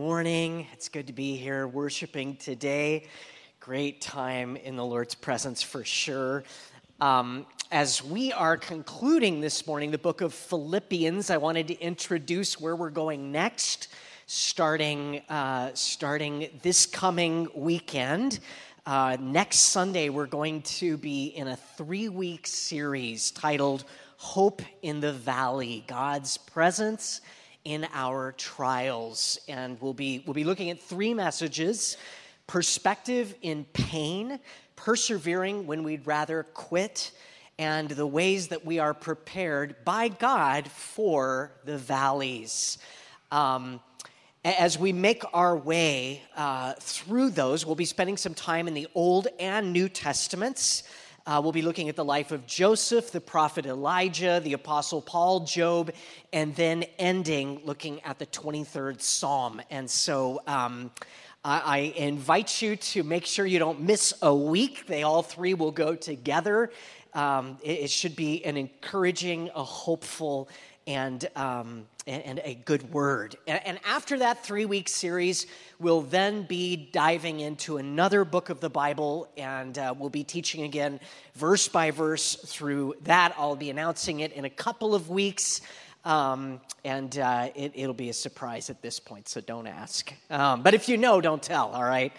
morning. It's good to be here worshiping today. Great time in the Lord's presence for sure. Um, as we are concluding this morning the book of Philippians, I wanted to introduce where we're going next, starting, uh, starting this coming weekend. Uh, next Sunday, we're going to be in a three week series titled Hope in the Valley God's Presence in our trials. And we'll be, we'll be looking at three messages perspective in pain, persevering when we'd rather quit, and the ways that we are prepared by God for the valleys. Um, as we make our way uh, through those, we'll be spending some time in the Old and New Testaments. Uh, we'll be looking at the life of Joseph, the prophet Elijah, the apostle Paul, Job, and then ending looking at the 23rd Psalm. And so um, I, invite you to make sure you don't miss a week. They all three will go together. Um, it, it, should be an encouraging, a hopeful, and, um, and, and, a good word. And, and after that three week series, we'll then be diving into another book of the Bible, and uh, we'll be teaching again verse by verse through that. I'll be announcing it in a couple of weeks. Um, and uh, it, will be a surprise at this point, so don't ask. Um, but if you know, don't tell, all right?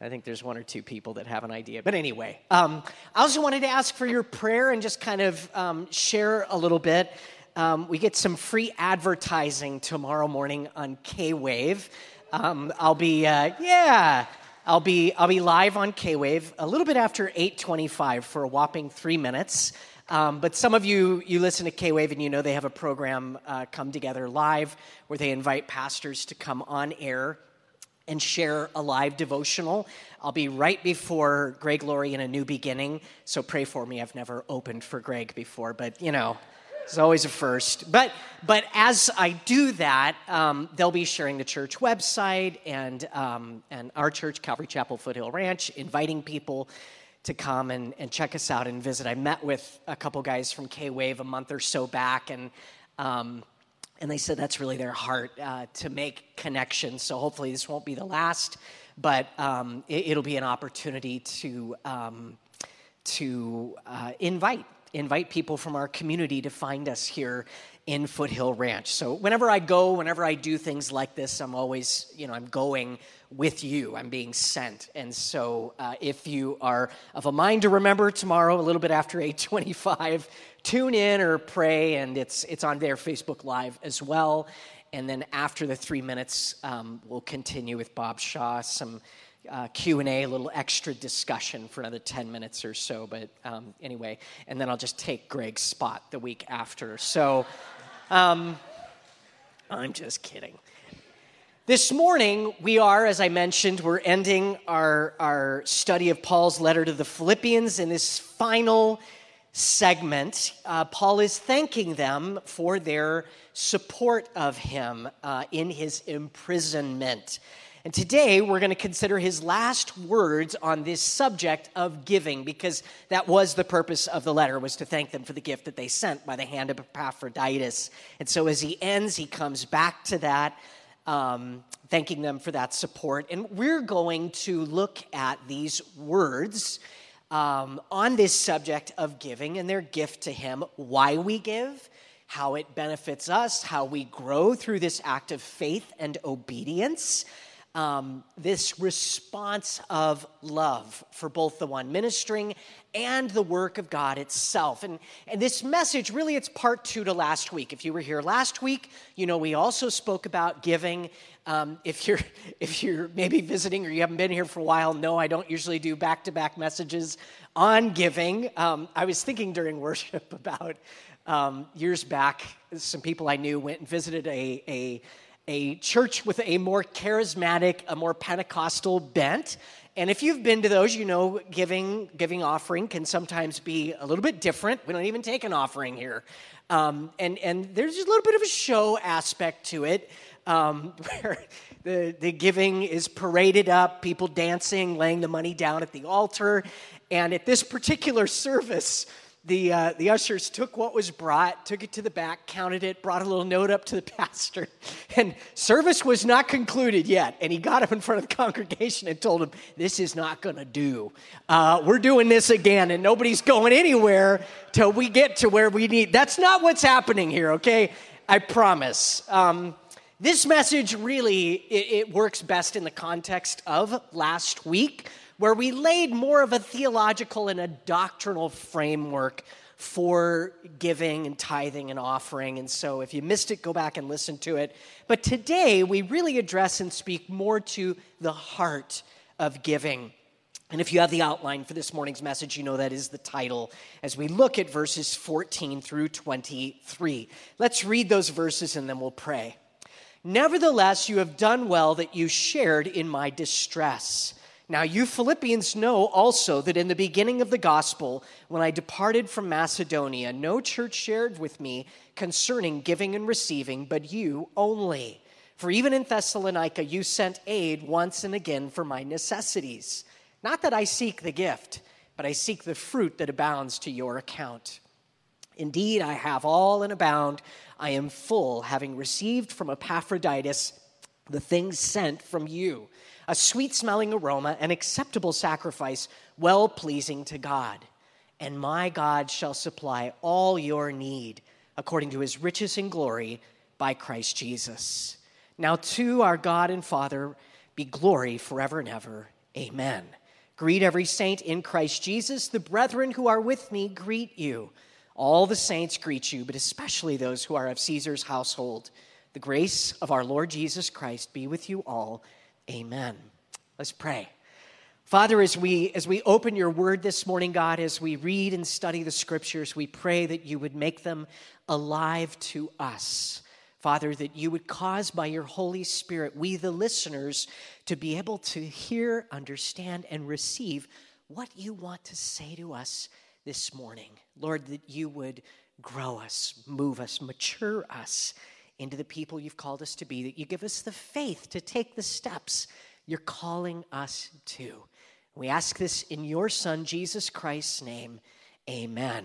I think there's one or two people that have an idea. But anyway, um, I also wanted to ask for your prayer and just kind of um, share a little bit. Um, we get some free advertising tomorrow morning on K Wave. Um, I'll be, uh, yeah. I'll be, I'll be live on K Wave a little bit after 8:25 for a whopping three minutes. Um, but some of you, you listen to K Wave and you know they have a program, uh, Come Together Live, where they invite pastors to come on air and share a live devotional. I'll be right before Greg Laurie in A New Beginning, so pray for me. I've never opened for Greg before, but you know, it's always a first. But, but as I do that, um, they'll be sharing the church website and, um, and our church, Calvary Chapel Foothill Ranch, inviting people to come and, and check us out and visit. I met with a couple guys from K Wave a month or so back, and um, and they said that's really their heart uh, to make connections. So hopefully this won't be the last, but um, it, will be an opportunity to um, to uh, invite invite people from our community to find us here in Foothill Ranch. So whenever I go, whenever I do things like this, I'm always, you know, I'm going with you. I'm being sent. And so uh, if you are of a mind to remember tomorrow, a little bit after 825, tune in or pray, and it's, it's on their Facebook Live as well. And then after the three minutes, um, we'll continue with Bob Shaw, some uh, q&a a little extra discussion for another 10 minutes or so but um, anyway and then i'll just take greg's spot the week after so um, I'm just kidding. This morning, we are, as I mentioned, we're ending our, our study of Paul's letter to the Philippians in this final segment. Uh, Paul is thanking them for their support of him uh, in his imprisonment. And today we're going to consider his last words on this subject of giving because that was the purpose of the letter was to thank them for the gift that they sent by the hand of Epaphroditus. And so as he ends, he comes back to that, um, thanking them for that support. And we're going to look at these words um, on this subject of giving and their gift to him, why we give how it benefits us, how we grow through this act of faith and obedience, um, this response of love for both the one ministering and the work of God itself. And, and this message, really, it's part two to last week. If you were here last week, you know, we also spoke about giving. Um, if you're if you're maybe visiting or you haven't been here for a while, no, I don't usually do back to back messages on giving. Um, I was thinking during worship about um, years back, some people I knew went and visited a, a a church with a more charismatic, a more Pentecostal bent. And if you've been to those, you know giving giving offering can sometimes be a little bit different. We don't even take an offering here, um, and and there's a little bit of a show aspect to it, um, where the the giving is paraded up, people dancing, laying the money down at the altar, and at this particular service, the, uh, the ushers took what was brought, took it to the back, counted it, brought a little note up to the pastor, and service was not concluded yet. And he got up in front of the congregation and told them, This is not going to do. Uh, we're doing this again, and nobody's going anywhere till we get to where we need. That's not what's happening here, okay? I promise. Um, this message really it, it works best in the context of last week where we laid more of a theological and a doctrinal framework for giving and tithing and offering. And so if you missed it, go back and listen to it. But today, we really address and speak more to the heart of giving. And if you have the outline for this morning's message, you know that is the title as we look at verses 14 through 23. Let's read those verses and then we'll pray. Nevertheless, you have done well that you shared in my distress. Now, you Philippians know also that in the beginning of the gospel, when I departed from Macedonia, no church shared with me concerning giving and receiving, but you only. For even in Thessalonica, you sent aid once and again for my necessities. Not that I seek the gift, but I seek the fruit that abounds to your account. Indeed, I have all and abound. I am full, having received from Epaphroditus the things sent from you a sweet smelling aroma, an acceptable sacrifice, well pleasing to God. And my God shall supply all your need according to his riches and glory by Christ Jesus. Now, to our God and Father be glory forever and ever. Amen. Greet every saint in Christ Jesus. The brethren who are with me greet you. All the saints greet you, but especially those who are of Caesar's household. The grace of our Lord Jesus Christ be with you all. Amen. Let's pray. Father, as we, as we open your word this morning, God, as we read and study the scriptures, we pray that you would make them alive to us. Father, that you would cause by your Holy Spirit, we, the listeners, to be able to hear, understand, and receive what you want to say to us this morning. Lord, that you would grow us, move us, mature us into the people you've called us to be, that you give us the faith to take the steps you're calling us to. We ask this in your Son, Jesus Christ's name. Amen.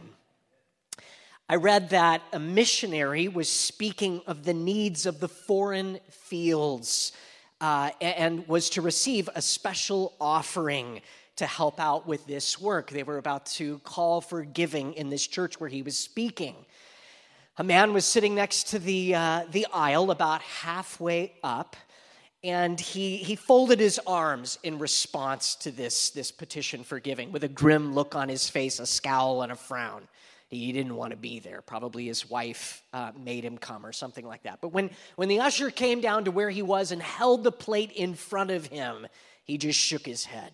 I read that a missionary was speaking of the needs of the foreign fields uh, and was to receive a special offering to help out with this work. They were about to call for giving in this church where he was speaking. A man was sitting next to the, uh, the aisle about halfway up, and he, he folded his arms in response to this, this petition for giving with a grim look on his face, a scowl, and a frown. He didn't want to be there. Probably his wife uh, made him come or something like that. But when, when the usher came down to where he was and held the plate in front of him, he just shook his head.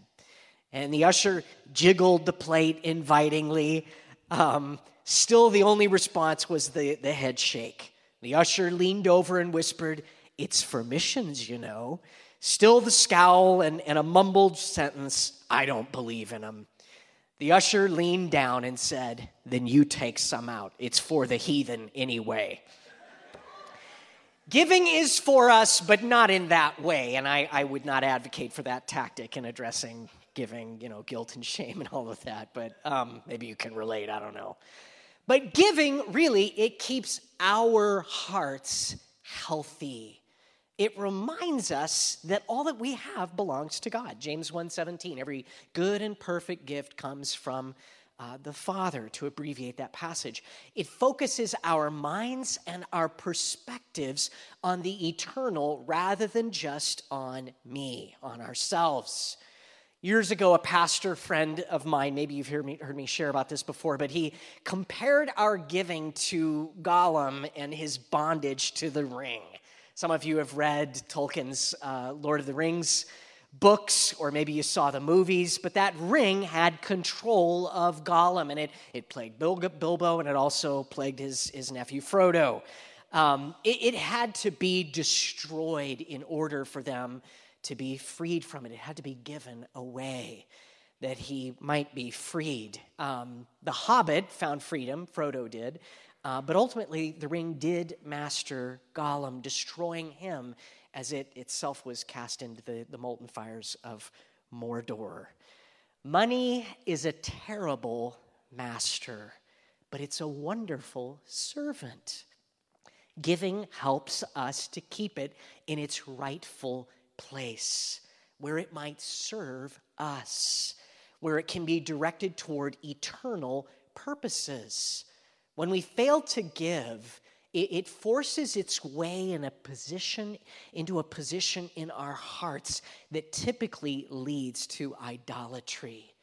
And the usher jiggled the plate invitingly. Um, Still, the only response was the, the head shake. The usher leaned over and whispered, It's for missions, you know. Still, the scowl and, and a mumbled sentence, I don't believe in them. The usher leaned down and said, Then you take some out. It's for the heathen anyway. Giving is for us, but not in that way. And I, I would not advocate for that tactic in addressing giving, you know, guilt and shame and all of that. But um, maybe you can relate. I don't know. But giving, really, it keeps our hearts healthy. It reminds us that all that we have belongs to God. James 1:17, every good and perfect gift comes from uh, the Father, to abbreviate that passage. It focuses our minds and our perspectives on the eternal rather than just on me, on ourselves. Years ago, a pastor friend of mine, maybe you've heard me, heard me share about this before, but he compared our giving to Gollum and his bondage to the ring. Some of you have read Tolkien's uh, Lord of the Rings books, or maybe you saw the movies, but that ring had control of Gollum, and it, it plagued Bilbo, and it also plagued his, his nephew Frodo. Um, it, it had to be destroyed in order for them to be freed from it. It had to be given away that he might be freed. Um, the Hobbit found freedom, Frodo did, uh, but ultimately the ring did master Gollum, destroying him as it itself was cast into the, the molten fires of Mordor. Money is a terrible master. but it's a wonderful servant. Giving helps us to keep it in its rightful place, where it might serve us, where it can be directed toward eternal purposes. When we fail to give, it, forces its way in a position into a position in our hearts that typically leads to idolatry.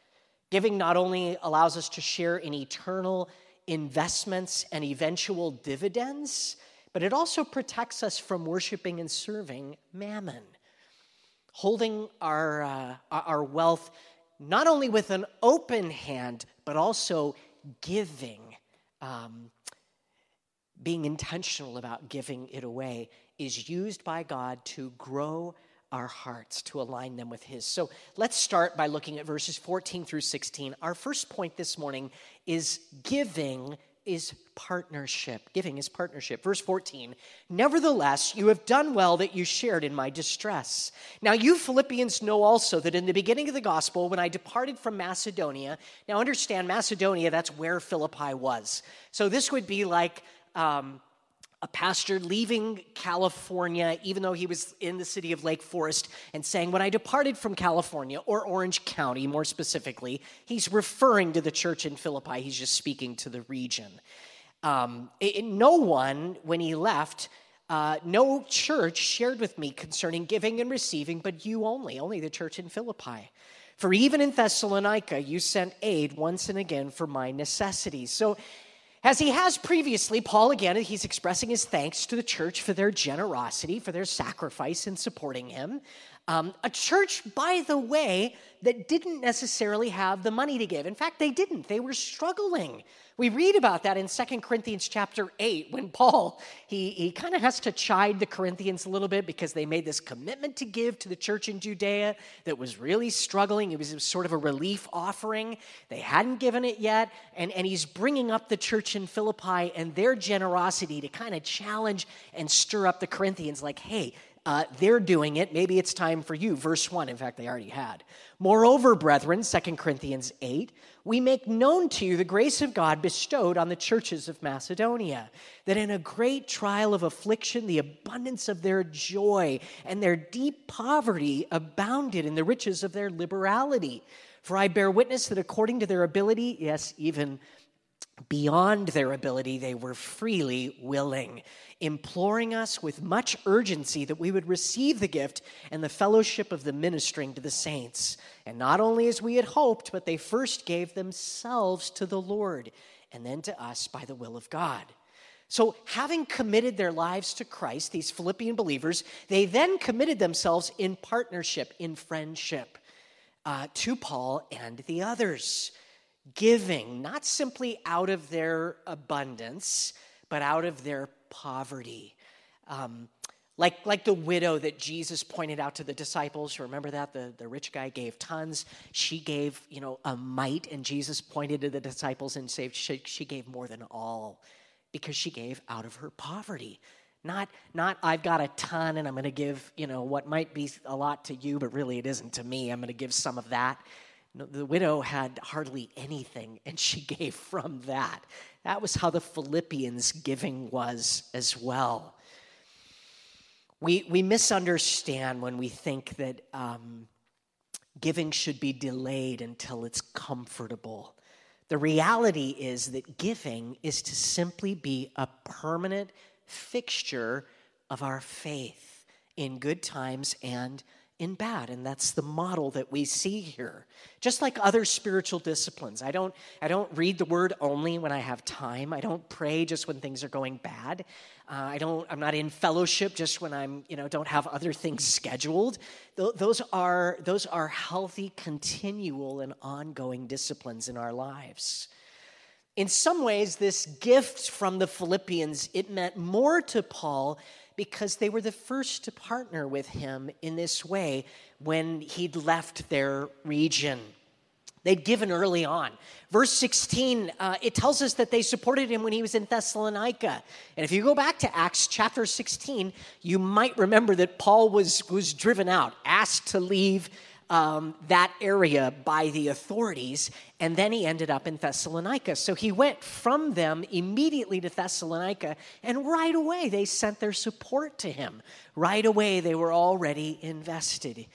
Giving not only allows us to share in eternal investments and eventual dividends, but it also protects us from worshiping and serving mammon. Holding our, uh, our wealth not only with an open hand, but also giving, um, being intentional about giving it away, is used by God to grow our hearts, to align them with His. So let's start by looking at verses 14 through 16. Our first point this morning is giving is partnership. Giving is partnership. Verse 14 Nevertheless, you have done well that you shared in my distress. Now, you Philippians know also that in the beginning of the gospel, when I departed from Macedonia, now understand, Macedonia, that's where Philippi was. So this would be like, um, a pastor leaving California, even though he was in the city of Lake Forest, and saying, When I departed from California, or Orange County more specifically, he's referring to the church in Philippi. He's just speaking to the region. Um, it, no one, when he left, uh, no church shared with me concerning giving and receiving, but you only, only the church in Philippi. For even in Thessalonica, you sent aid once and again for my necessities. So as he has previously, Paul again, he's expressing his thanks to the church for their generosity, for their sacrifice in supporting him. Um, a church, by the way, that didn't necessarily have the money to give. In fact, they didn't. They were struggling. We read about that in Second Corinthians chapter 8 when Paul, he, he kind of has to chide the Corinthians a little bit because they made this commitment to give to the church in Judea that was really struggling. It was, it was sort of a relief offering. They hadn't given it yet. And, and he's bringing up the church in Philippi and their generosity to kind of challenge and stir up the Corinthians like, hey, uh, they're doing it. Maybe it's time for you. Verse 1, in fact, they already had. Moreover, brethren, 2 Corinthians 8, we make known to you the grace of God bestowed on the churches of Macedonia, that in a great trial of affliction, the abundance of their joy and their deep poverty abounded in the riches of their liberality. For I bear witness that according to their ability, yes, even beyond their ability, they were freely willing, imploring us with much urgency that we would receive the gift and the fellowship of the ministering to the saints. And not only as we had hoped, but they first gave themselves to the Lord and then to us by the will of God. So, having committed their lives to Christ, these Philippian believers, they then committed themselves in partnership, in friendship uh, to Paul and the others giving, not simply out of their abundance, but out of their poverty. Um, like, like the widow that Jesus pointed out to the disciples. Remember that? The, the rich guy gave tons. She gave, you know, a mite, and Jesus pointed to the disciples and said she, she gave more than all because she gave out of her poverty. Not, not I've got a ton and I'm going to give, you know, what might be a lot to you, but really it isn't to me. I'm going to give some of that. No, the widow had hardly anything, and she gave from that. That was how the Philippians' giving was as well. We, we misunderstand when we think that um, giving should be delayed until it's comfortable. The reality is that giving is to simply be a permanent fixture of our faith in good times and in bad and that's the model that we see here. Just like other spiritual disciplines i don't i don't read the word only when i have time. I don't pray just when things are going bad. Uh, i don't i'm not in fellowship just when i'm you know don't have other things scheduled. Th- those are those are healthy continual and ongoing disciplines in our lives. In some ways this gift from the philippians it meant more to paul because they were the first to partner with him in this way when he'd left their region. They'd given early on. Verse 16, uh, it tells us that they supported him when he was in Thessalonica. And if you go back to Acts chapter 16, you might remember that Paul was, was driven out, asked to leave um, that area by the authorities, and then he ended up in Thessalonica. So he went from them immediately to Thessalonica, and right away they sent their support to him. Right away they were already invested.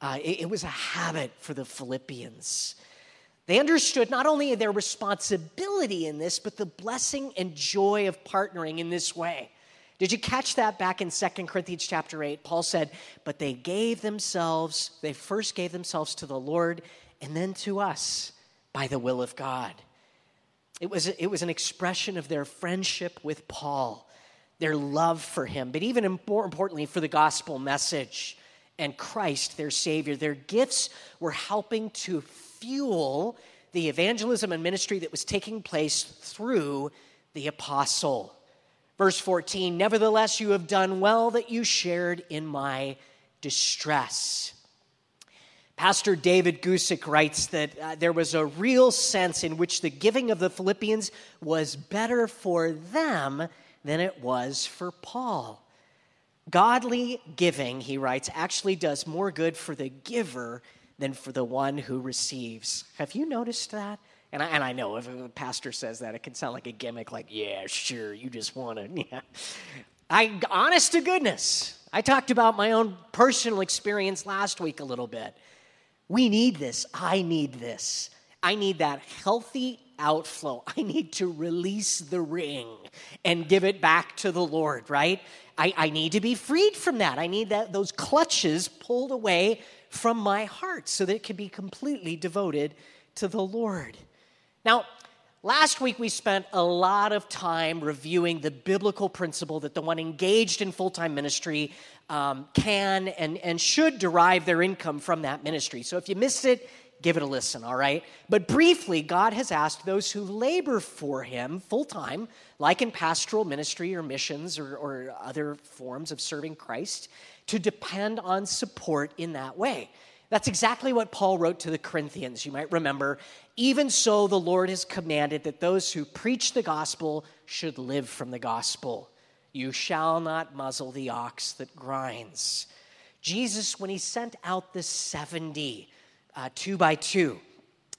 Uh, it, it was a habit for the Philippians. They understood not only their responsibility in this, but the blessing and joy of partnering in this way. Did you catch that back in 2 Corinthians chapter 8? Paul said, But they gave themselves, they first gave themselves to the Lord and then to us by the will of God. It was, it was an expression of their friendship with Paul, their love for him, but even more importantly, for the gospel message and Christ, their Savior. Their gifts were helping to fuel the evangelism and ministry that was taking place through the apostle. Verse 14, nevertheless, you have done well that you shared in my distress. Pastor David Guzik writes that uh, there was a real sense in which the giving of the Philippians was better for them than it was for Paul. Godly giving, he writes, actually does more good for the giver than for the one who receives. Have you noticed that? And I, and I know if a pastor says that, it can sound like a gimmick, like, yeah, sure, you just want to. Yeah. I, honest to goodness, I talked about my own personal experience last week a little bit. We need this. I need this. I need that healthy outflow. I need to release the ring and give it back to the Lord, right? I, I need to be freed from that. I need that those clutches pulled away from my heart so that it can be completely devoted to the Lord. Now, last week we spent a lot of time reviewing the biblical principle that the one engaged in full time ministry um, can and, and should derive their income from that ministry. So if you missed it, give it a listen, all right? But briefly, God has asked those who labor for Him full time, like in pastoral ministry or missions or, or other forms of serving Christ, to depend on support in that way. That's exactly what Paul wrote to the Corinthians. You might remember, even so, the Lord has commanded that those who preach the gospel should live from the gospel. You shall not muzzle the ox that grinds. Jesus, when he sent out the 70, uh, two by two,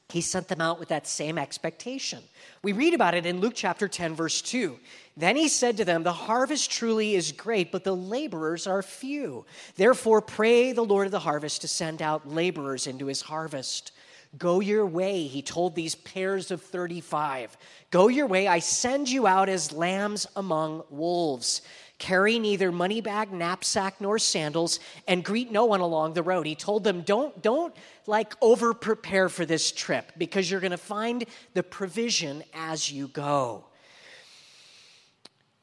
he sent them out with that same expectation. We read about it in Luke chapter 10, verse 2. Then he said to them, The harvest truly is great, but the laborers are few. Therefore, pray the Lord of the harvest to send out laborers into his harvest. Go your way, he told these pairs of 35. Go your way, I send you out as lambs among wolves. Carry neither money bag, knapsack, nor sandals, and greet no one along the road. He told them, Don't, don't like over prepare for this trip because you're going to find the provision as you go.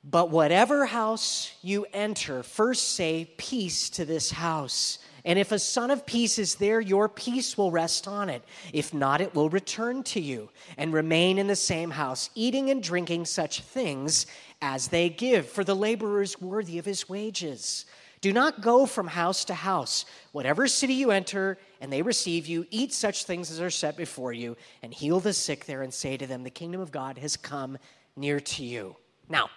But whatever house you enter, first say, Peace to this house. And if a son of peace is there, your peace will rest on it. If not, it will return to you and remain in the same house, eating and drinking such things as they give, for the laborer is worthy of his wages. Do not go from house to house. Whatever city you enter and they receive you, eat such things as are set before you, and heal the sick there, and say to them, The kingdom of God has come near to you. Now,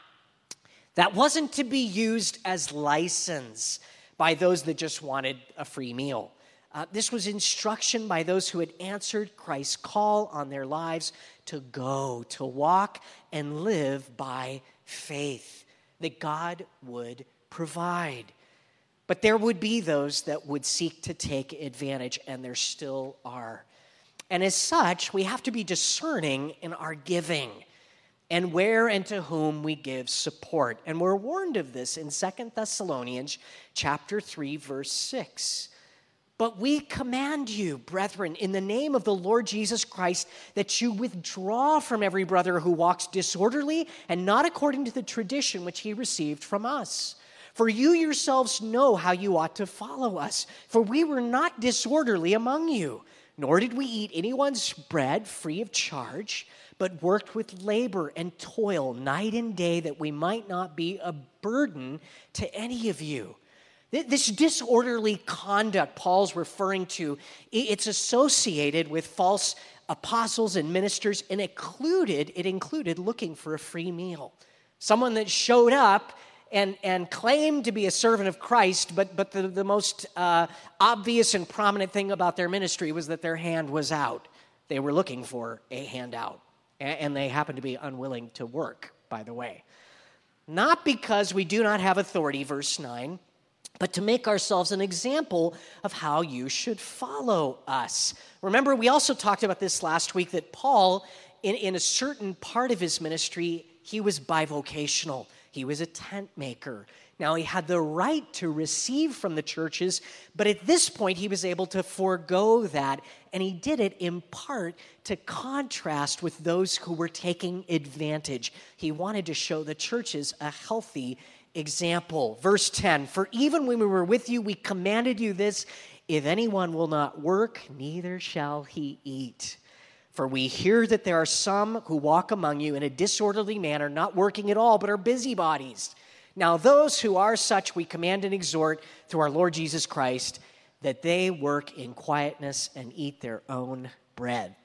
that wasn't to be used as license by those that just wanted a free meal. Uh, this was instruction by those who had answered Christ's call on their lives to go, to walk, and live by faith that God would provide. But there would be those that would seek to take advantage, and there still are. And as such, we have to be discerning in our giving and where and to whom we give support. And we're warned of this in Second Thessalonians chapter 3 verse 6. But we command you, brethren, in the name of the Lord Jesus Christ, that you withdraw from every brother who walks disorderly and not according to the tradition which he received from us. For you yourselves know how you ought to follow us. For we were not disorderly among you, nor did we eat anyone's bread free of charge, but worked with labor and toil night and day that we might not be a burden to any of you. This disorderly conduct Paul's referring to, it's associated with false apostles and ministers, and included, it included looking for a free meal. Someone that showed up and, and claimed to be a servant of Christ, but, but the, the most uh, obvious and prominent thing about their ministry was that their hand was out. They were looking for a handout, and, they happen to be unwilling to work, by the way. Not because we do not have authority, verse 9, but to make ourselves an example of how you should follow us. Remember, we also talked about this last week that Paul, in, in a certain part of his ministry, he was bivocational. He was a tent maker. Now, he had the right to receive from the churches, but at this point, he was able to forego that, and he did it in part to contrast with those who were taking advantage. He wanted to show the churches a healthy example. Verse 10 For even when we were with you, we commanded you this if anyone will not work, neither shall he eat. For we hear that there are some who walk among you in a disorderly manner, not working at all, but are busybodies. Now, those who are such, we command and exhort through our Lord Jesus Christ that they work in quietness and eat their own bread.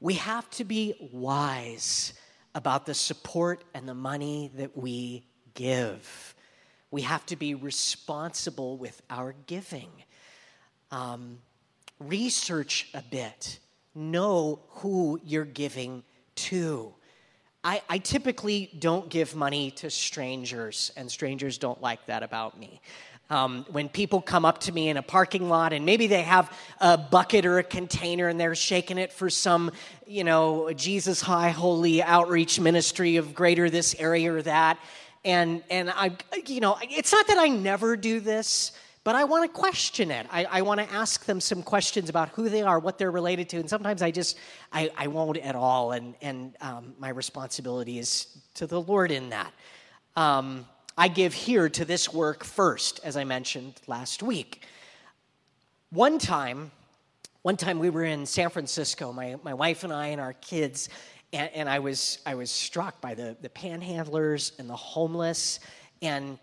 We have to be wise about the support and the money that we give. We have to be responsible with our giving. Um, research a bit, know who you're giving to. I, I, typically don't give money to strangers, and strangers don't like that about me. Um, when people come up to me in a parking lot and maybe they have a bucket or a container and they're shaking it for some, you know, Jesus High Holy outreach ministry of greater this area or that. And, and I, you know, it's not that I never do this, but I want to question it. I, I want to ask them some questions about who they are, what they're related to, and sometimes I just I, I won't at all. And and um, my responsibility is to the Lord in that. Um, I give here to this work first, as I mentioned last week. One time, one time we were in San Francisco, my, my wife and I and our kids, and, and I was I was struck by the the panhandlers and the homeless and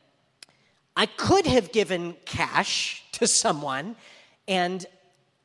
I could have given cash to someone and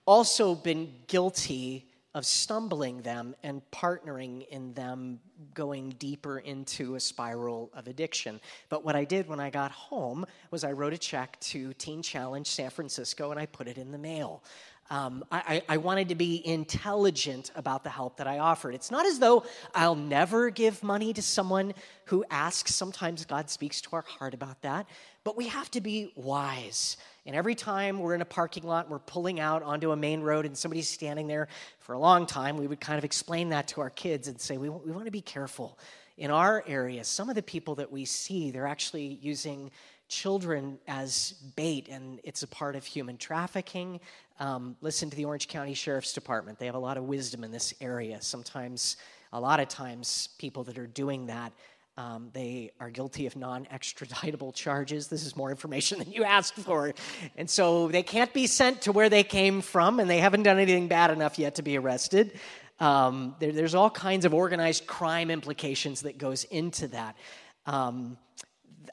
also been guilty of stumbling them and partnering in them going deeper into a spiral of addiction. But what I did when I got home was I wrote a check to Teen Challenge San Francisco and I put it in the mail. Um, I, I, wanted to be intelligent about the help that I offered. It's not as though I'll never give money to someone who asks. Sometimes God speaks to our heart about that. But we have to be wise. And every time we're in a parking lot, we're pulling out onto a main road, and somebody's standing there for a long time, we would kind of explain that to our kids and say, we, we want to be careful. In our area, some of the people that we see, they're actually using children as bait, and it's a part of human trafficking. Um, listen to the Orange County Sheriff's Department. They have a lot of wisdom in this area. Sometimes, a lot of times, people that are doing that, um, they are guilty of non extraditable charges. This is more information than you asked for. And so they can't be sent to where they came from, and they haven't done anything bad enough yet to be arrested. Um, there, there's all kinds of organized crime implications that goes into that. Um,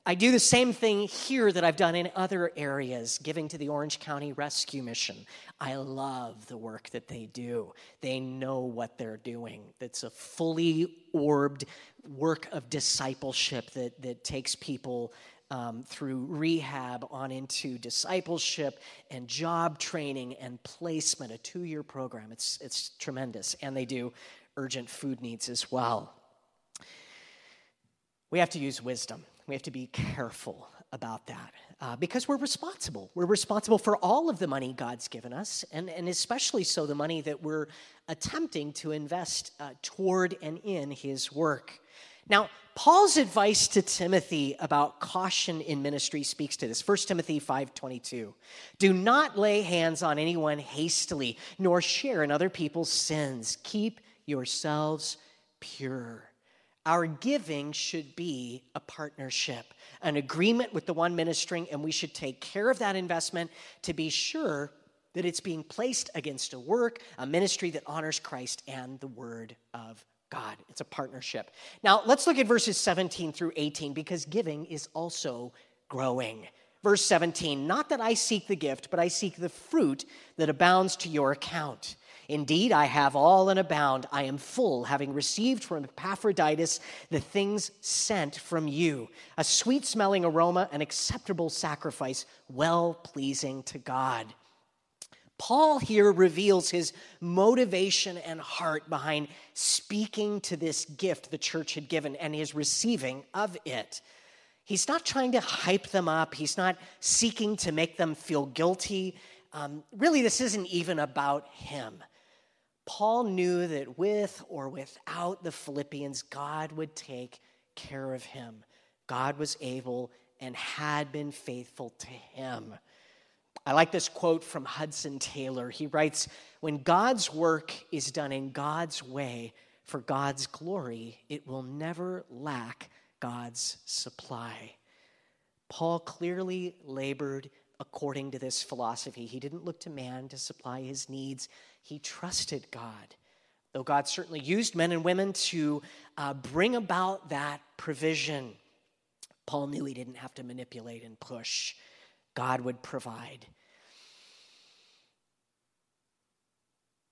I do the same thing here that I've done in other areas, giving to the Orange County Rescue Mission. I love the work that they do. They know what they're doing. It's a fully orbed work of discipleship that, that takes people um, through rehab on into discipleship and job training and placement, a two year program. It's, it's tremendous. And they do urgent food needs as well. We have to use wisdom. We have to be careful about that uh, because we're responsible. We're responsible for all of the money God's given us, and, and especially so the money that we're attempting to invest uh, toward and in His work. Now, Paul's advice to Timothy about caution in ministry speaks to this. 1 Timothy 5:22. Do not lay hands on anyone hastily, nor share in other people's sins. Keep yourselves pure. Our giving should be a partnership, an agreement with the one ministering, and we should take care of that investment to be sure that it's being placed against a work, a ministry that honors Christ and the Word of God. It's a partnership. Now, let's look at verses 17 through 18 because giving is also growing. Verse 17, not that I seek the gift, but I seek the fruit that abounds to your account. Indeed, I have all and abound. I am full, having received from Epaphroditus the things sent from you a sweet smelling aroma, an acceptable sacrifice, well pleasing to God. Paul here reveals his motivation and heart behind speaking to this gift the church had given and his receiving of it. He's not trying to hype them up, he's not seeking to make them feel guilty. Um, really, this isn't even about him. Paul knew that with or without the Philippians, God would take care of him. God was able and had been faithful to him. I like this quote from Hudson Taylor. He writes When God's work is done in God's way for God's glory, it will never lack God's supply. Paul clearly labored according to this philosophy. He didn't look to man to supply his needs, he trusted God. Though God certainly used men and women to uh, bring about that provision, Paul knew he didn't have to manipulate and push. God would provide.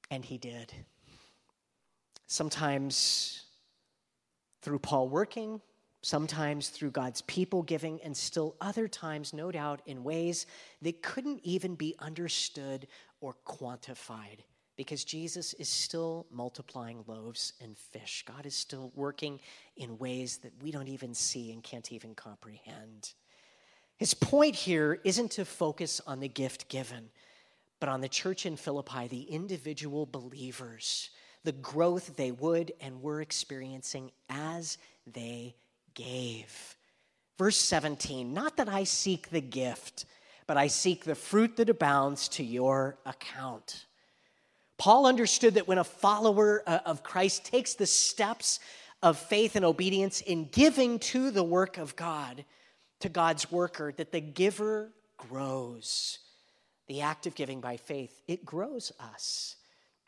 And he did. Sometimes through Paul working, sometimes through God's people giving, and still other times, no doubt, in ways that couldn't even be understood or quantified because Jesus is still multiplying loaves and fish. God is still working in ways that we don't even see and can't even comprehend. His point here isn't to focus on the gift given, but on the church in Philippi, the individual believers, the growth they would and were experiencing as they gave. Verse 17, not that I seek the gift, but I seek the fruit that abounds to your account. Paul understood that when a follower uh, of Christ takes the steps of faith and obedience in giving to the work of God, to God's worker, that the giver grows. The act of giving by faith, it grows us.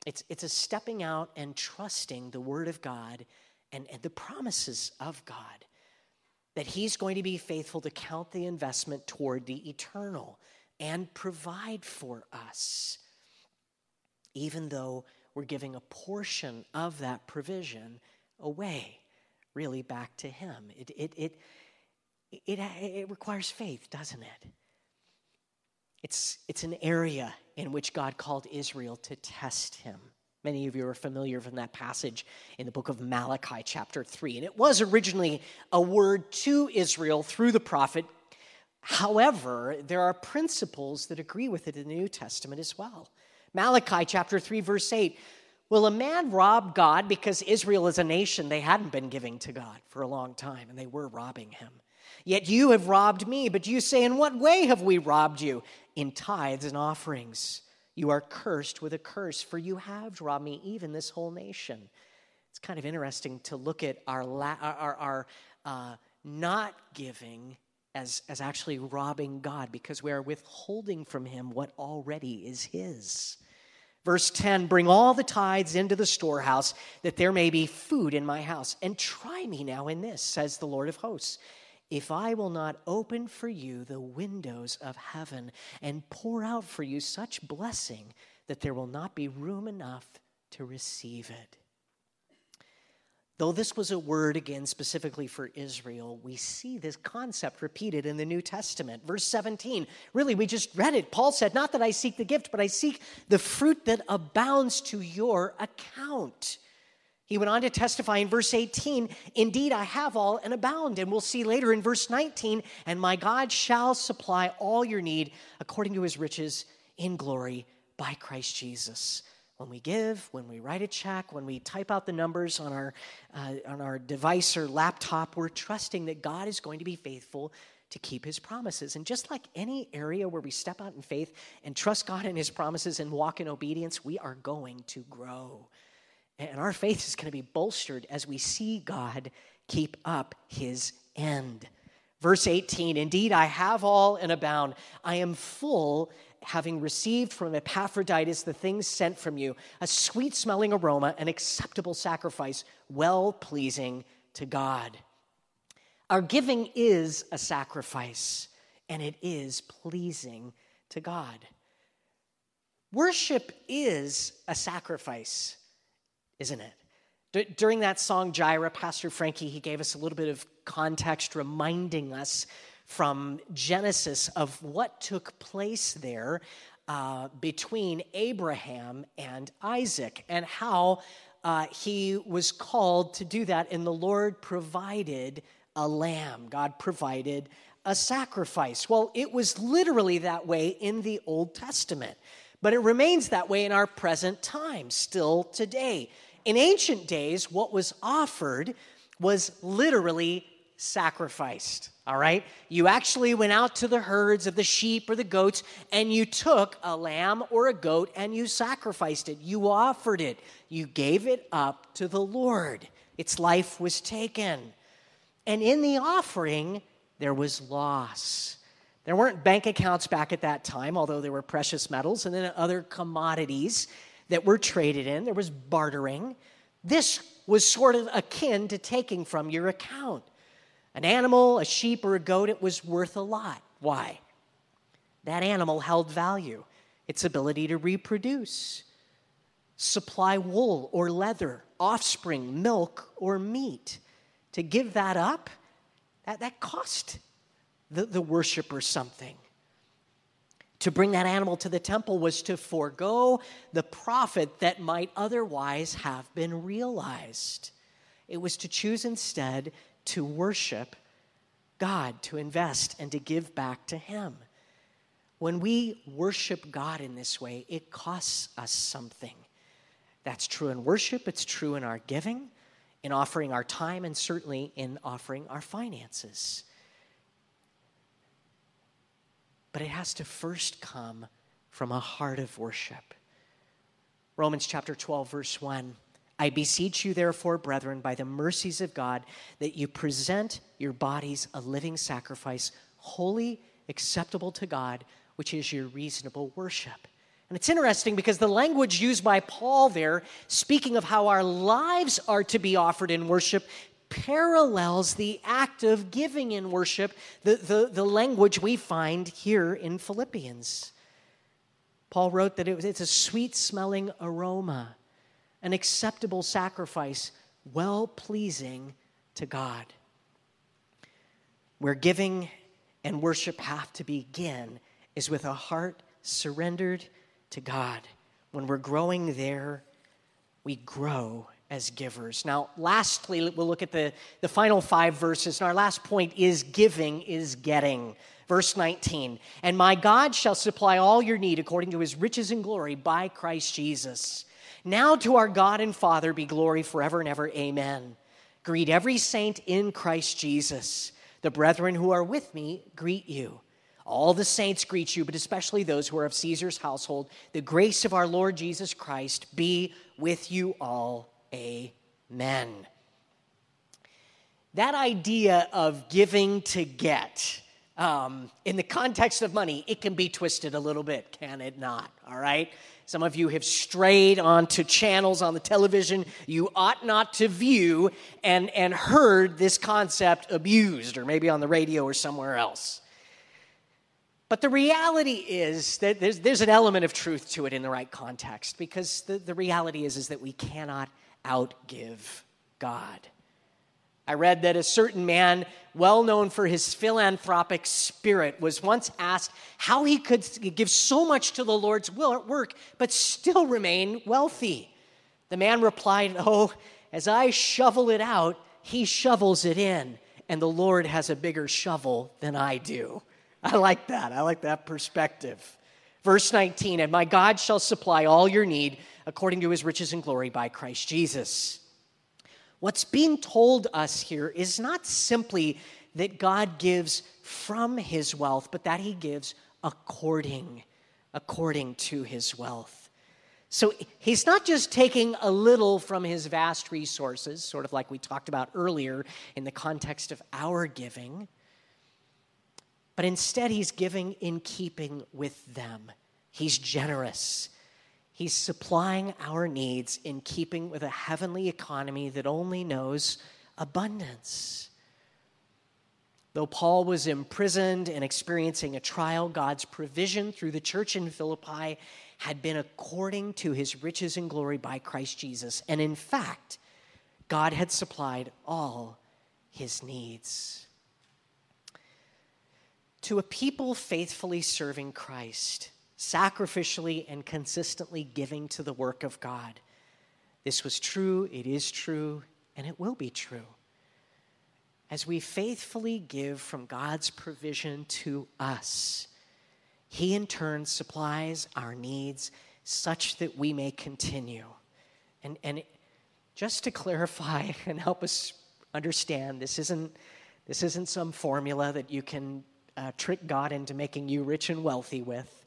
It's, it's a stepping out and trusting the Word of God and, and the promises of God that He's going to be faithful to count the investment toward the eternal and provide for us, even though we're giving a portion of that provision away, really back to Him. It, it, it, it, it requires faith, doesn't it? It's, it's an area in which God called Israel to test him. Many of you are familiar from that passage in the book of Malachi, chapter 3. And it was originally a word to Israel through the prophet. However, there are principles that agree with it in the New Testament as well. Malachi, chapter 3, verse 8 Will a man rob God because Israel is a nation they hadn't been giving to God for a long time and they were robbing him? Yet you have robbed me. But you say, In what way have we robbed you? In tithes and offerings. You are cursed with a curse, for you have robbed me, even this whole nation. It's kind of interesting to look at our, la- our, our uh, not giving as, as actually robbing God because we are withholding from Him what already is His. Verse 10 Bring all the tithes into the storehouse, that there may be food in my house. And try me now in this, says the Lord of hosts if I will not open for you the windows of heaven and pour out for you such blessing that there will not be room enough to receive it. Though this was a word again specifically for Israel, we see this concept repeated in the New Testament. Verse 17, really, we just read it. Paul said, Not that I seek the gift, but I seek the fruit that abounds to your account. He went on to testify in verse 18, Indeed, I have all and abound. And we'll see later in verse 19, And my God shall supply all your need according to his riches in glory by Christ Jesus. When we give, when we write a check, when we type out the numbers on our, uh, on our device or laptop, we're trusting that God is going to be faithful to keep his promises. And just like any area where we step out in faith and trust God and his promises and walk in obedience, we are going to grow. And our faith is going to be bolstered as we see God keep up his end. Verse 18 Indeed, I have all and abound. I am full, having received from Epaphroditus the things sent from you, a sweet smelling aroma, an acceptable sacrifice, well pleasing to God. Our giving is a sacrifice, and it is pleasing to God. Worship is a sacrifice, isn't it? D- during that song, Jireh, Pastor Frankie, he gave us a little bit of context reminding us from Genesis of what took place there uh, between Abraham and Isaac and how uh, he was called to do that, and the Lord provided a lamb. God provided a sacrifice. Well, it was literally that way in the Old Testament, but it remains that way in our present time, still today. In ancient days, what was offered was literally sacrificed. All right? You actually went out to the herds of the sheep or the goats and you took a lamb or a goat and you sacrificed it. You offered it. You gave it up to the Lord. Its life was taken. And in the offering, there was loss. There weren't bank accounts back at that time, although there were precious metals and then other commodities that were traded in. There was bartering. This was sort of akin to taking from your account. An animal, a sheep, or a goat, it was worth a lot. Why? That animal held value, its ability to reproduce, supply wool or leather, offspring, milk, or meat. To give that up, that, that cost the, the worshiper something. To bring that animal to the temple was to forego the profit that might otherwise have been realized. It was to choose instead to worship God, to invest, and to give back to Him. When we worship God in this way, it costs us something. That's true in worship, it's true in our giving, in offering our time, and certainly in offering our finances. But it has to first come from a heart of worship. Romans chapter 12, verse 1 I beseech you, therefore, brethren, by the mercies of God, that you present your bodies a living sacrifice, holy, acceptable to God, which is your reasonable worship. And it's interesting because the language used by Paul there, speaking of how our lives are to be offered in worship, parallels the act of giving in worship, the, the, the language we find here in Philippians. Paul wrote that it was, it's a sweet smelling aroma an acceptable sacrifice, well pleasing to God. Where giving and worship have to begin is with a heart surrendered to God. When we're growing there, we grow as givers. Now, lastly, we'll look at the, the final five verses. And our last point is giving is getting. Verse 19, and my God shall supply all your need according to his riches and glory by Christ Jesus. Now to our God and Father be glory forever and ever. Amen. Greet every saint in Christ Jesus. The brethren who are with me greet you. All the saints greet you, but especially those who are of Caesar's household. The grace of our Lord Jesus Christ be with you all. Amen. That idea of giving to get, um, in the context of money, it can be twisted a little bit, can it not? All right? Some of you have strayed onto channels on the television you ought not to view and, and heard this concept abused, or maybe on the radio or somewhere else. But the reality is that there's, there's an element of truth to it in the right context because the, the reality is, is that we cannot outgive God. I read that a certain man, well known for his philanthropic spirit, was once asked how he could give so much to the Lord's work but still remain wealthy. The man replied, Oh, as I shovel it out, he shovels it in, and the Lord has a bigger shovel than I do. I like that. I like that perspective. Verse 19, and my God shall supply all your need according to his riches and glory by Christ Jesus. What's being told us here is not simply that God gives from his wealth, but that he gives according according to his wealth. So he's not just taking a little from his vast resources, sort of like we talked about earlier in the context of our giving, but instead he's giving in keeping with them. He's generous. He's supplying our needs in keeping with a heavenly economy that only knows abundance. Though Paul was imprisoned and experiencing a trial, God's provision through the church in Philippi had been according to his riches and glory by Christ Jesus. And in fact, God had supplied all his needs. To a people faithfully serving Christ, sacrificially and consistently giving to the work of God, this was true, it is true, and it will be true. As we faithfully give from God's provision to us, He in turn supplies our needs such that we may continue. And, and just to clarify and help us understand, this isn't, this isn't some formula that you can uh, trick God into making you rich and wealthy with,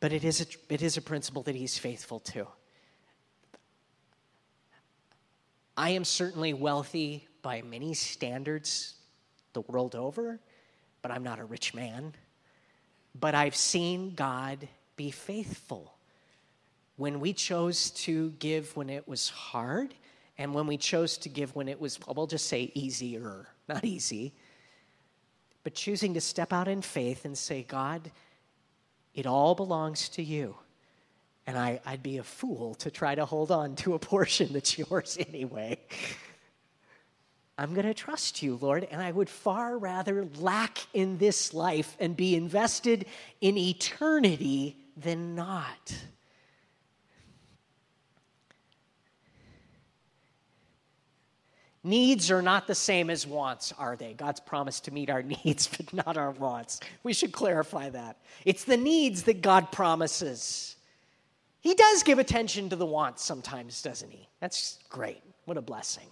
but it is a, it is a principle that He's faithful to. I am certainly wealthy by many standards the world over, but I'm not a rich man. But I've seen God be faithful. When we chose to give when it was hard, and when we chose to give when it was, we'll just say easier, not easy, but choosing to step out in faith and say, God, it all belongs to you. And I, would be a fool to try to hold on to a portion that's yours anyway. I'm going to trust you, Lord, and I would far rather lack in this life and be invested in eternity than not. Needs are not the same as wants, are they? God's promised to meet our needs, but not our wants. We should clarify that. It's the needs that God promises. He does give attention to the wants sometimes, doesn't he? That's great. What a blessing.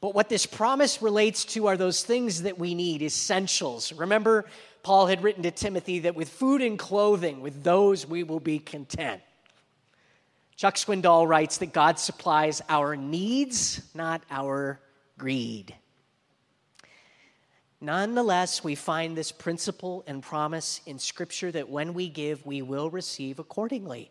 But what this promise relates to are those things that we need, essentials. Remember, Paul had written to Timothy that with food and clothing, with those we will be content. Chuck Swindoll writes that God supplies our needs, not our greed. Nonetheless, we find this principle and promise in Scripture that when we give, we will receive accordingly.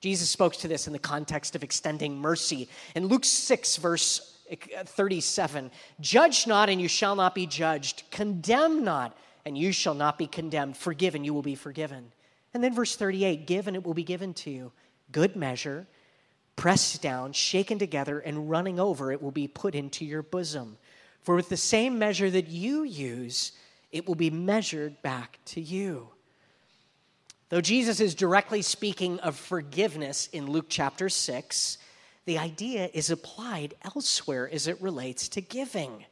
Jesus spoke to this in the context of extending mercy. In Luke 6, verse uh, 37, judge not, and you shall not be judged. Condemn not, and you shall not be condemned. Forgive, and you will be forgiven. And then verse 38, give, and it will be given to you. Good measure, pressed down, shaken together, and running over, it will be put into your bosom. For with the same measure that you use, it will be measured back to you. Though Jesus is directly speaking of forgiveness in Luke chapter 6, the idea is applied elsewhere as it relates to giving.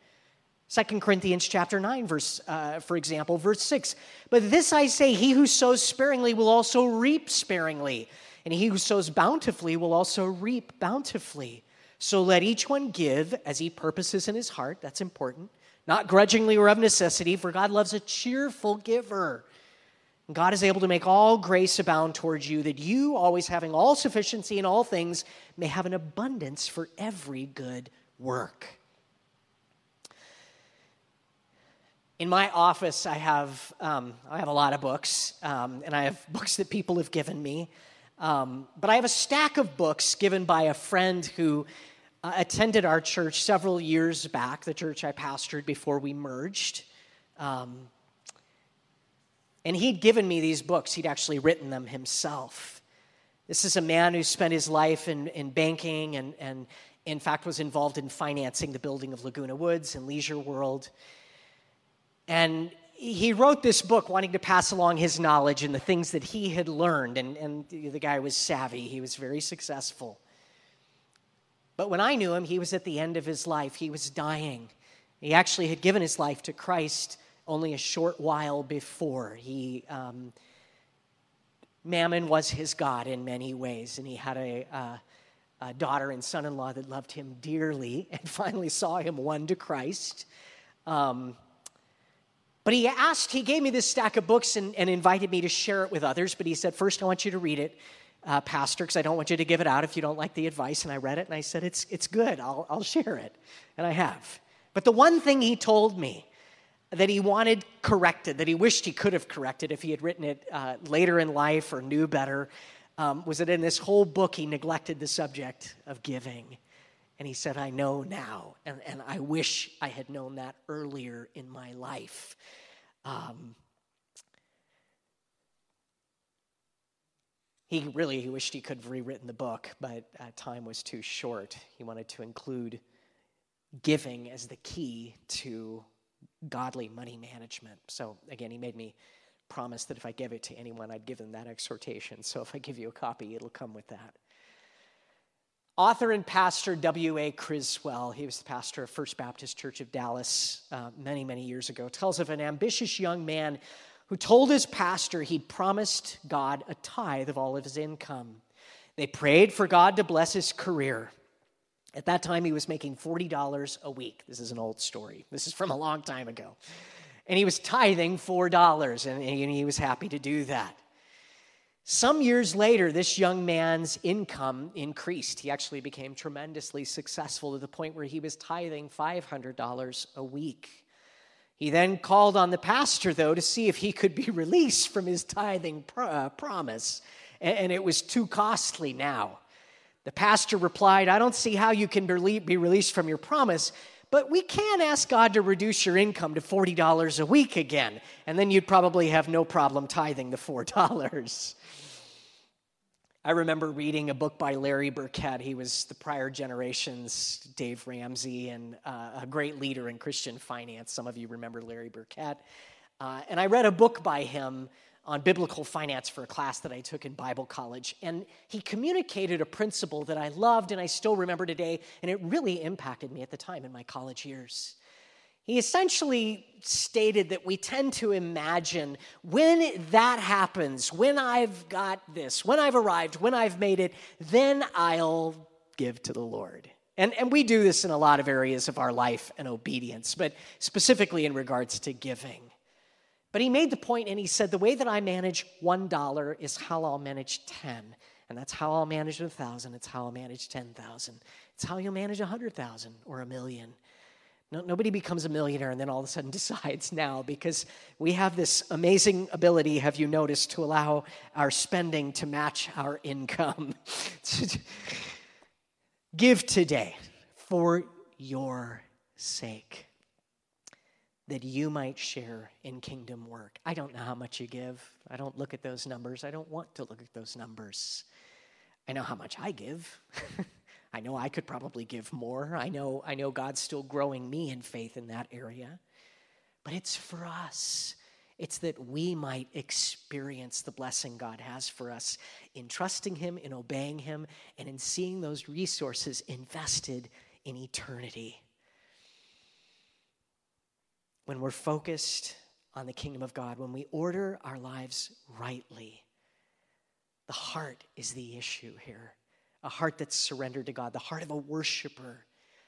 2 Corinthians chapter 9, verse, uh, for example, verse 6. But this I say, he who sows sparingly will also reap sparingly, and he who sows bountifully will also reap bountifully. So let each one give as he purposes in his heart. That's important. Not grudgingly or of necessity, for God loves a cheerful giver. God is able to make all grace abound towards you, that you, always having all sufficiency in all things, may have an abundance for every good work. In my office, I have, um, I have a lot of books, um, and I have books that people have given me. Um, but I have a stack of books given by a friend who uh, attended our church several years back, the church I pastored before we merged. Um, and he'd given me these books, he'd actually written them himself. This is a man who spent his life in, in banking and, and, in fact, was involved in financing the building of Laguna Woods and Leisure World. And he wrote this book wanting to pass along his knowledge and the things that he had learned. And, and the guy was savvy, he was very successful. But when I knew him, he was at the end of his life, he was dying. He actually had given his life to Christ only a short while before. He, um, Mammon was his God in many ways, and he had a, a daughter and son in law that loved him dearly and finally saw him won to Christ. Um, but he asked, he gave me this stack of books and, and, invited me to share it with others. But he said, First, I want you to read it, uh, Pastor, because I don't want you to give it out if you don't like the advice. And I read it and I said, It's, it's good. I'll, I'll share it. And I have. But the one thing he told me that he wanted corrected, that he wished he could have corrected if he had written it uh, later in life or knew better, um, was that in this whole book he neglected the subject of giving. And he said, I know now, and, and I wish I had known that earlier in my life. Um, He really he wished he could have rewritten the book, but uh, time was too short. He wanted to include giving as the key to godly money management. So again, he made me promise that if I gave it to anyone, I'd give them that exhortation. So if I give you a copy, it'll come with that. Author and pastor W.A. Criswell, he was the pastor of First Baptist Church of Dallas uh, many, many years ago, tells of an ambitious young man who told his pastor he'd promised God a tithe of all of his income. They prayed for God to bless his career. At that time, he was making $40 a week. This is an old story. This is from a long time ago. And he was tithing $4, and he was happy to do that. Some years later, this young man's income increased. He actually became tremendously successful to the point where he was tithing $500 a week. He then called on the pastor, though, to see if he could be released from his tithing uh, promise, and it was too costly now. The pastor replied, I don't see how you can be released from your promise, but we can ask God to reduce your income to $40 a week again, and then you'd probably have no problem tithing the $4. I remember reading a book by Larry Burkett. He was the prior generation's Dave Ramsey and uh, a great leader in Christian finance. Some of you remember Larry Burkett. Uh, and I read a book by him on biblical finance for a class that I took in Bible college. And he communicated a principle that I loved and I still remember today, and it really impacted me at the time in my college years. He essentially stated that we tend to imagine when that happens, when I've got this, when I've arrived, when I've made it, then I'll give to the Lord. And, and we do this in a lot of areas of our life and obedience, but specifically in regards to giving. But he made the point and he said, The way that I manage $1 is how I'll manage 10. And that's how I'll manage a thousand. It's how I'll manage 10,000. It's how you'll manage a 100,000 or a million. No, nobody becomes a millionaire and then all of a sudden decides now because we have this amazing ability, have you noticed, to allow our spending to match our income. Give today for your sake that you might share in kingdom work. I don't know how much you give. I don't look at those numbers. I don't want to look at those numbers. I know how much I give. I know I could probably give more. I know, I know God's still growing me in faith in that area. But it's for us. It's that we might experience the blessing God has for us in trusting Him, in obeying Him, and in seeing those resources invested in eternity. When we're focused on the kingdom of God, when we order our lives rightly, the heart is the issue here a heart that's surrendered to God, the heart of a worshiper,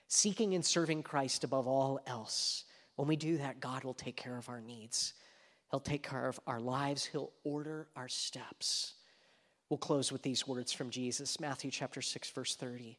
seeking and serving Christ above all else. When we do that, God will take care of our needs. He'll take care of our lives. He'll order our steps. We'll close with these words from Jesus, Matthew chapter 6, verse 30.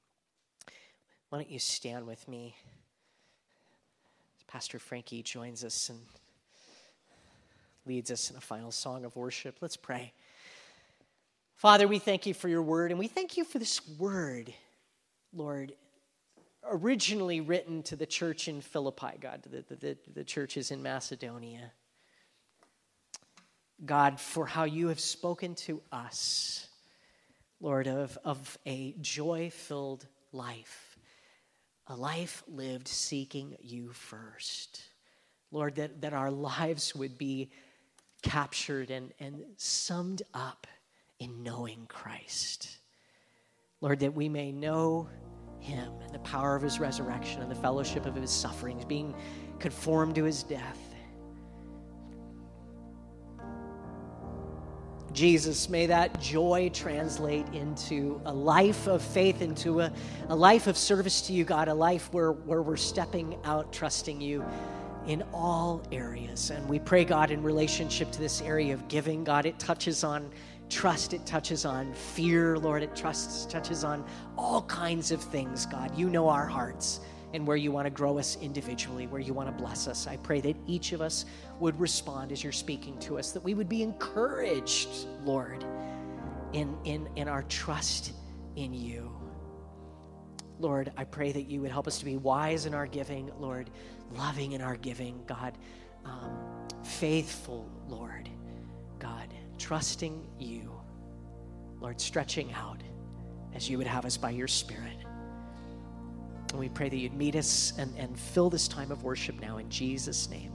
Why don't you stand with me? Pastor Frankie joins us and leads us in a final song of worship. Let's pray. Father, we thank you for your word, and we thank you for this word, Lord, originally written to the church in Philippi, God, the, the, the, the churches in Macedonia. God, for how you have spoken to us, Lord, of, of a joy filled life, a life lived seeking you first. Lord, that, that our lives would be captured and, and summed up in knowing Christ. Lord, that we may know him and the power of his resurrection and the fellowship of his sufferings, being conformed to his death. Jesus, may that joy translate into a life of faith, into a, a life of service to you, God, a life where, where we're stepping out, trusting you in all areas. And we pray, God, in relationship to this area of giving, God, it touches on trust, it touches on fear, Lord. It trusts, touches on all kinds of things, God. You know our hearts and where you want to grow us individually, where you want to bless us. I pray that each of us would respond as you're speaking to us, that we would be encouraged, Lord, in, in, in our trust in you. Lord, I pray that you would help us to be wise in our giving, Lord, loving in our giving, God, um, faithful, Lord, God, trusting you, Lord, stretching out as you would have us by your Spirit. And we pray that you'd meet us and, and fill this time of worship now in Jesus' name.